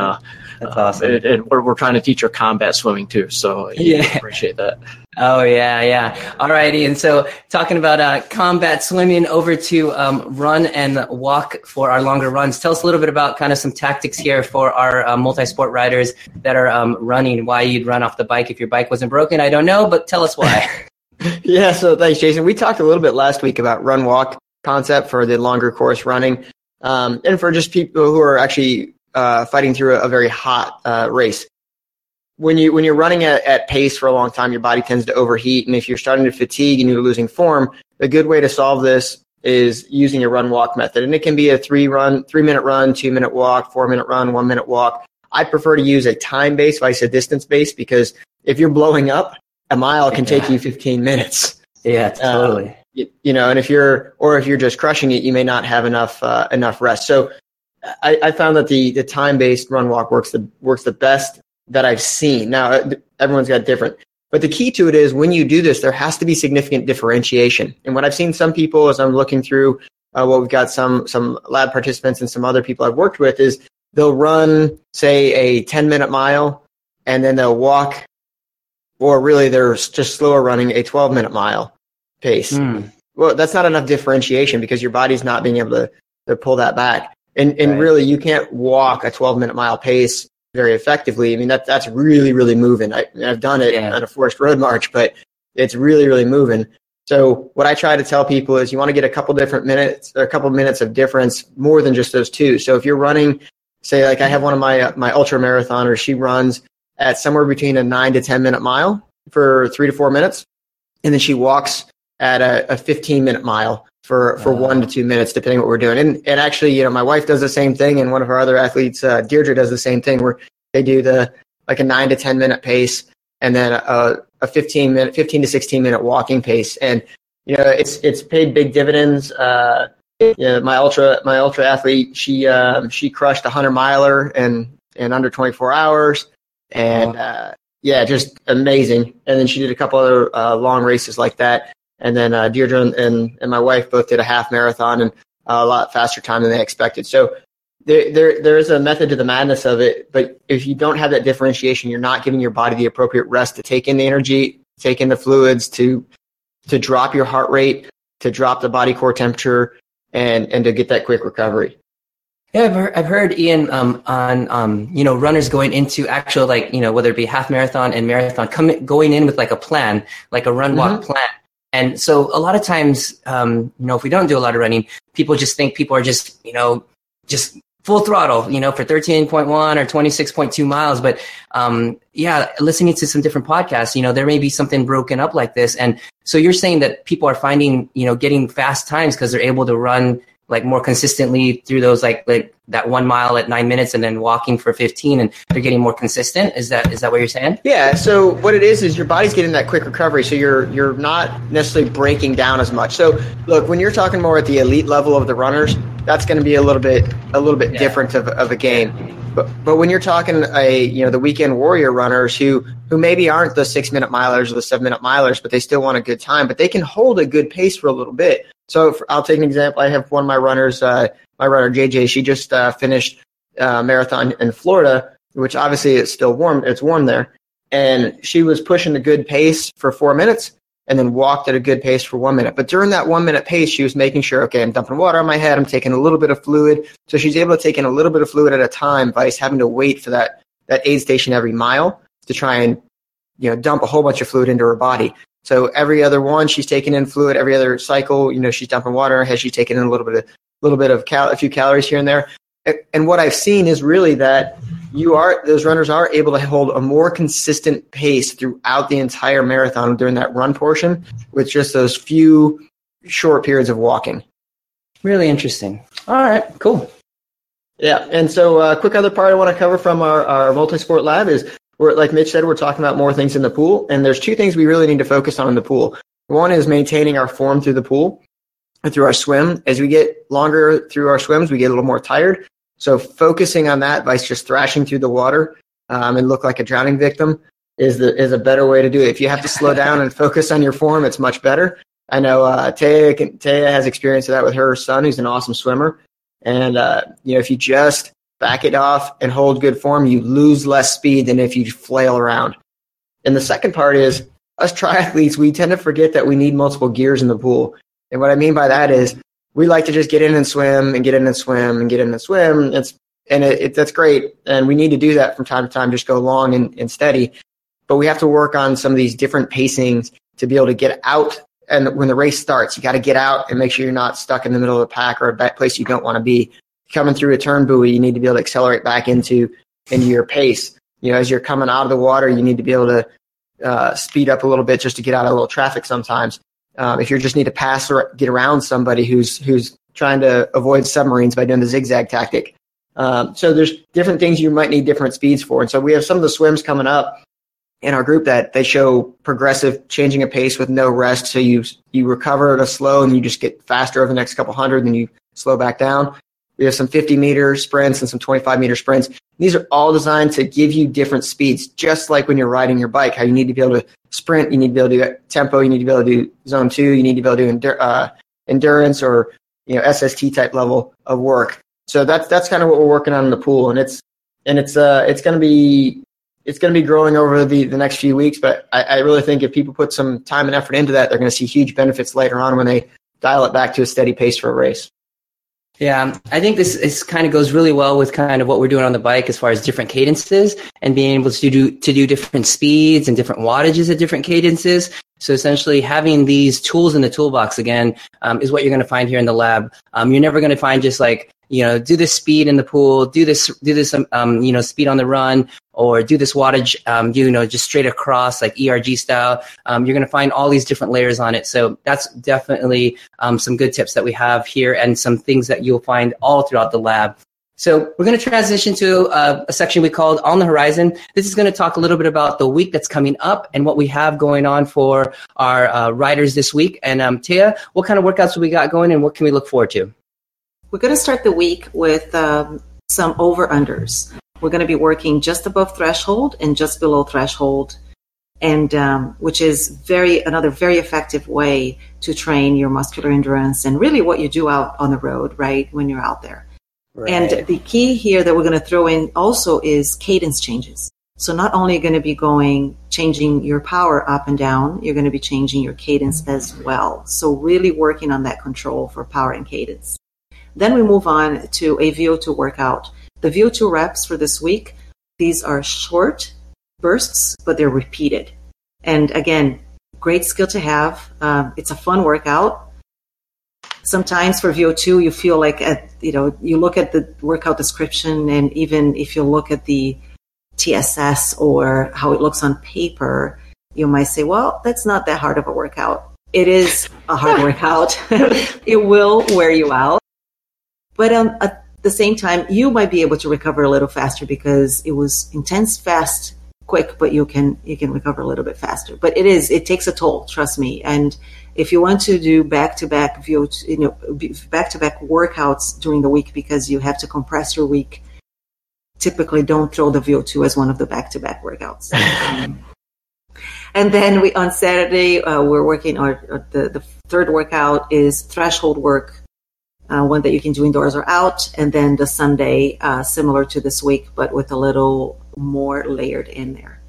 That's awesome. and, and we're, we're trying to teach her combat swimming too, so yeah, appreciate that. Oh yeah, yeah. All righty. And so talking about uh, combat swimming over to um, run and walk for our longer runs. Tell us a little bit about kind of some tactics here for our uh, multi-sport riders that are um, running. Why you'd run off the bike if your bike wasn't broken? I don't know, but tell us why. yeah. So thanks, Jason. We talked a little bit last week about run walk concept for the longer course running, um, and for just people who are actually uh, fighting through a, a very hot uh, race when you when you're running at, at pace for a long time, your body tends to overheat, and if you're starting to fatigue and you're losing form, a good way to solve this is using a run walk method, and it can be a three run, three minute run, two minute walk, four minute run, one minute walk. I prefer to use a time based, vice a distance based, because if you're blowing up, a mile can take you 15 minutes. Yeah, totally. Uh, you, you, know, and if you're or if you're just crushing it, you may not have enough uh, enough rest. So I, I, found that the the time based run walk works the works the best that I've seen. Now, uh, everyone's got different. But the key to it is when you do this, there has to be significant differentiation. And what I've seen some people as I'm looking through uh, what we've got some some lab participants and some other people I've worked with is they'll run say a 10 minute mile and then they'll walk or really they're just slower running a 12 minute mile pace. Mm. Well, that's not enough differentiation because your body's not being able to, to pull that back. And, and right. really, you can't walk a 12 minute mile pace very effectively. I mean, that that's really, really moving. I, have done it yeah. on a forest road march, but it's really, really moving. So what I try to tell people is you want to get a couple different minutes, a couple minutes of difference more than just those two. So if you're running, say like I have one of my, uh, my ultra marathoners, she runs at somewhere between a nine to 10 minute mile for three to four minutes. And then she walks at a, a 15 minute mile. For for one to two minutes, depending what we're doing. And and actually, you know, my wife does the same thing, and one of our other athletes, uh, Deirdre, does the same thing, where they do the like a nine to ten minute pace, and then a, a fifteen minute, fifteen to sixteen minute walking pace, and you know, it's it's paid big dividends. Uh, yeah, my ultra my ultra athlete, she um, she crushed a hundred miler in in under twenty four hours, and uh, yeah, just amazing. And then she did a couple other uh, long races like that. And then uh, Deirdre and, and my wife both did a half marathon and a lot faster time than they expected. So there, there, there is a method to the madness of it. But if you don't have that differentiation, you're not giving your body the appropriate rest to take in the energy, take in the fluids, to to drop your heart rate, to drop the body core temperature, and and to get that quick recovery. Yeah, I've heard, I've heard Ian um, on um, you know runners going into actual like you know whether it be half marathon and marathon coming going in with like a plan, like a run walk mm-hmm. plan, and so a lot of times, um, you know, if we don't do a lot of running, people just think people are just, you know, just full throttle, you know, for 13.1 or 26.2 miles. But, um, yeah, listening to some different podcasts, you know, there may be something broken up like this. And so you're saying that people are finding, you know, getting fast times because they're able to run like more consistently through those like like that one mile at nine minutes and then walking for 15 and they're getting more consistent? Is that is that what you're saying? Yeah so what it is is your body's getting that quick recovery so you're you're not necessarily breaking down as much. So look when you're talking more at the elite level of the runners that's going to be a little bit a little bit yeah. different of, of a game. But but when you're talking a you know the weekend warrior runners who who maybe aren't the six minute milers or the seven minute milers but they still want a good time but they can hold a good pace for a little bit so for, I'll take an example. I have one of my runners, uh, my runner JJ. She just uh, finished uh, marathon in Florida, which obviously it's still warm. It's warm there, and she was pushing a good pace for four minutes, and then walked at a good pace for one minute. But during that one minute pace, she was making sure, okay, I'm dumping water on my head. I'm taking a little bit of fluid. So she's able to take in a little bit of fluid at a time, vice having to wait for that that aid station every mile to try and you know dump a whole bunch of fluid into her body. So every other one, she's taking in fluid. Every other cycle, you know, she's dumping water. Has she taken in a little bit of, a little bit of cal- a few calories here and there? And what I've seen is really that you are those runners are able to hold a more consistent pace throughout the entire marathon during that run portion, with just those few short periods of walking. Really interesting. All right, cool. Yeah, and so a uh, quick other part I want to cover from our, our multi-sport lab is we're like Mitch said, we're talking about more things in the pool, and there's two things we really need to focus on in the pool. One is maintaining our form through the pool and through our swim. As we get longer through our swims, we get a little more tired. So focusing on that by just thrashing through the water um, and look like a drowning victim is the is a better way to do it. If you have to slow down and focus on your form, it's much better. I know uh, Taya, Taya has experience of that with her son, who's an awesome swimmer. And uh, you know, if you just back it off and hold good form, you lose less speed than if you flail around. And the second part is us triathletes, we tend to forget that we need multiple gears in the pool. And what I mean by that is we like to just get in and swim and get in and swim and get in and swim. It's and it, it, that's great. And we need to do that from time to time, just go long and, and steady. But we have to work on some of these different pacings to be able to get out. And when the race starts, you got to get out and make sure you're not stuck in the middle of the pack or a place you don't want to be coming through a turn buoy, you need to be able to accelerate back into into your pace. You know, as you're coming out of the water, you need to be able to uh, speed up a little bit just to get out of a little traffic. Sometimes, um, if you just need to pass or get around somebody who's who's trying to avoid submarines by doing the zigzag tactic. Um, so there's different things you might need different speeds for. And so we have some of the swims coming up in our group that they show progressive changing of pace with no rest. So you you recover at a slow and you just get faster over the next couple hundred, and you slow back down. We have some 50 meter sprints and some 25 meter sprints. These are all designed to give you different speeds, just like when you're riding your bike, how you need to be able to sprint, you need to be able to do tempo, you need to be able to do zone two, you need to be able to do endur- uh, endurance or you know SST type level of work. So that's that's kind of what we're working on in the pool, and it's and it's uh it's going to be it's going to be growing over the, the next few weeks. But I, I really think if people put some time and effort into that, they're going to see huge benefits later on when they dial it back to a steady pace for a race. Yeah, I think this, this kind of goes really well with kind of what we're doing on the bike as far as different cadences and being able to do to do different speeds and different wattages at different cadences. So essentially, having these tools in the toolbox again um, is what you're going to find here in the lab. Um, you're never going to find just like you know, do this speed in the pool, do this, do this, um, um you know, speed on the run, or do this wattage, um, you know, just straight across like ERG style. Um, you're going to find all these different layers on it. So that's definitely um, some good tips that we have here and some things that you'll find all throughout the lab. So we're going to transition to uh, a section we called On the Horizon. This is going to talk a little bit about the week that's coming up and what we have going on for our uh, riders this week. And um, Tia, what kind of workouts we got going and what can we look forward to? We're going to start the week with um, some over-unders. We're going to be working just above threshold and just below threshold and um, which is very another very effective way to train your muscular endurance and really what you do out on the road right when you're out there Right. And the key here that we're going to throw in also is cadence changes. So not only going to be going, changing your power up and down, you're going to be changing your cadence as well. So really working on that control for power and cadence. Then we move on to a VO2 workout. The VO2 reps for this week, these are short bursts, but they're repeated. And again, great skill to have. Um, it's a fun workout sometimes for VO2, you feel like at, you know, you look at the workout description and even if you look at the TSS or how it looks on paper, you might say, well, that's not that hard of a workout. It is a hard workout. it will wear you out. But um, at the same time, you might be able to recover a little faster because it was intense, fast, quick, but you can you can recover a little bit faster. But it is it takes a toll, trust me. And if you want to do back to back you know back to back workouts during the week because you have to compress your week, typically don't throw the VO2 as one of the back to back workouts. um, and then we on Saturday uh, we're working or, the the third workout is threshold work. Uh, one that you can do indoors or out, and then the Sunday, uh, similar to this week, but with a little more layered in there.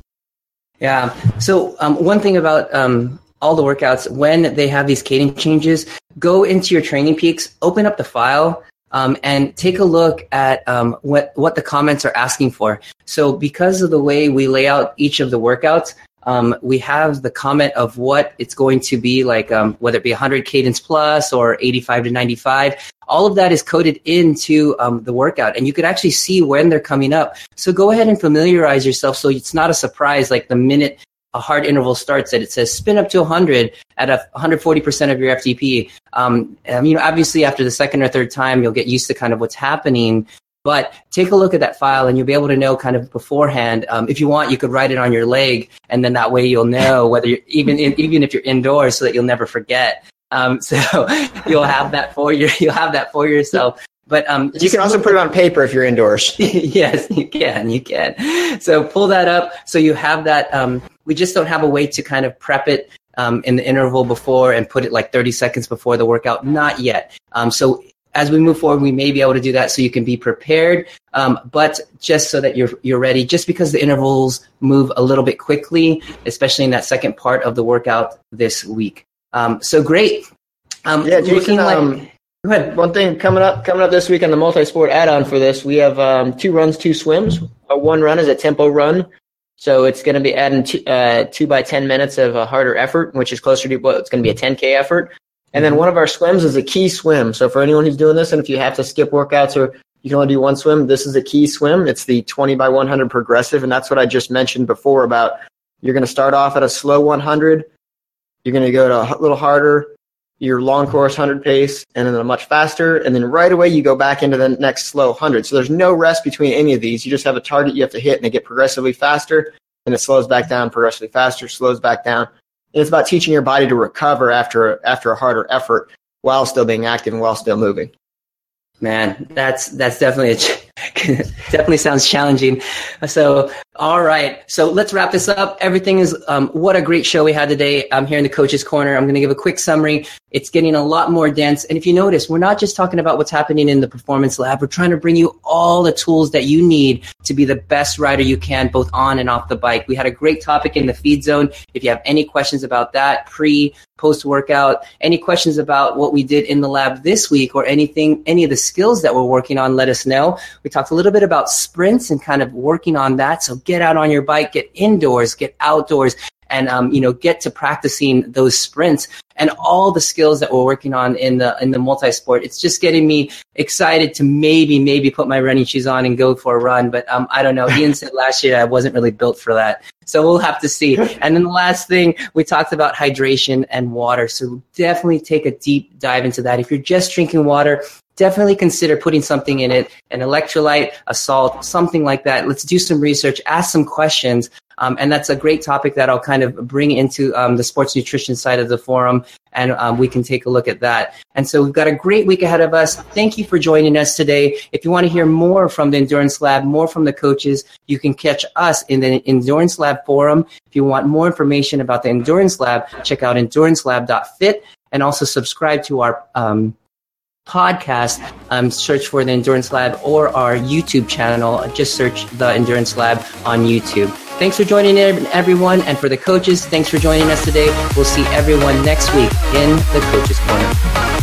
Yeah. So um, one thing about um, all the workouts, when they have these cadence changes, go into your TrainingPeaks, open up the file, um, and take a look at um, what what the comments are asking for. So because of the way we lay out each of the workouts, um, we have the comment of what it's going to be like, um, whether it be 100 cadence plus or 85 to 95. All of that is coded into um, the workout, and you could actually see when they're coming up. So go ahead and familiarize yourself so it's not a surprise like the minute a hard interval starts that it says spin up to 100 at a 140% of your FTP. Um, you know, obviously after the second or third time, you'll get used to kind of what's happening. But take a look at that file and you'll be able to know kind of beforehand. Um, if you want, you could write it on your leg and then that way you'll know whether you're even, in, even if you're indoors so that you'll never forget. Um, so you'll have that for your, you'll have that for yourself. But um, you can also put it on paper if you're indoors. yes, you can. You can. So pull that up so you have that. Um, we just don't have a way to kind of prep it um, in the interval before and put it like 30 seconds before the workout. Not yet. Um, so as we move forward, we may be able to do that so you can be prepared. Um, but just so that you're you're ready, just because the intervals move a little bit quickly, especially in that second part of the workout this week. Um, so great. Um, yeah, Jason. Like, um, go ahead. One thing coming up coming up this week on the multi-sport add-on for this, we have um, two runs, two swims. Uh, one run is a tempo run. So it's going to be adding two, uh, two by 10 minutes of a harder effort, which is closer to what it's going to be a 10K effort. And then mm-hmm. one of our swims is a key swim. So for anyone who's doing this, and if you have to skip workouts or you can only do one swim, this is a key swim. It's the 20 by 100 progressive. And that's what I just mentioned before about you're going to start off at a slow 100. You're going to go to a little harder, your long course 100 pace, and then a much faster. And then right away, you go back into the next slow 100. So there's no rest between any of these. You just have a target you have to hit, and they get progressively faster. And it slows back down progressively faster, slows back down. And it's about teaching your body to recover after after a harder effort while still being active and while still moving. Man, that's that's definitely a definitely sounds challenging. So, all right. So let's wrap this up. Everything is um, what a great show we had today. I'm here in the coach's corner. I'm going to give a quick summary. It's getting a lot more dense. And if you notice, we're not just talking about what's happening in the performance lab. We're trying to bring you all the tools that you need to be the best rider you can, both on and off the bike. We had a great topic in the feed zone. If you have any questions about that, pre, post workout, any questions about what we did in the lab this week or anything, any of the skills that we're working on, let us know. We talked a little bit about sprints and kind of working on that. So get out on your bike, get indoors, get outdoors, and um, you know get to practicing those sprints and all the skills that we're working on in the in the multi sport. It's just getting me excited to maybe maybe put my running shoes on and go for a run. But um, I don't know. Ian said last year I wasn't really built for that, so we'll have to see. And then the last thing we talked about hydration and water. So definitely take a deep dive into that. If you're just drinking water, definitely consider putting something in it an electrolyte a salt something like that let's do some research ask some questions um, and that's a great topic that I'll kind of bring into um, the sports nutrition side of the forum, and um, we can take a look at that. And so we've got a great week ahead of us. Thank you for joining us today. If you want to hear more from the Endurance Lab, more from the coaches, you can catch us in the Endurance Lab forum. If you want more information about the Endurance Lab, check out endurancelab.fit and also subscribe to our um, podcast, um, search for the Endurance Lab or our YouTube channel. Just search the Endurance Lab on YouTube. Thanks for joining in, everyone. And for the coaches, thanks for joining us today. We'll see everyone next week in the Coaches Corner.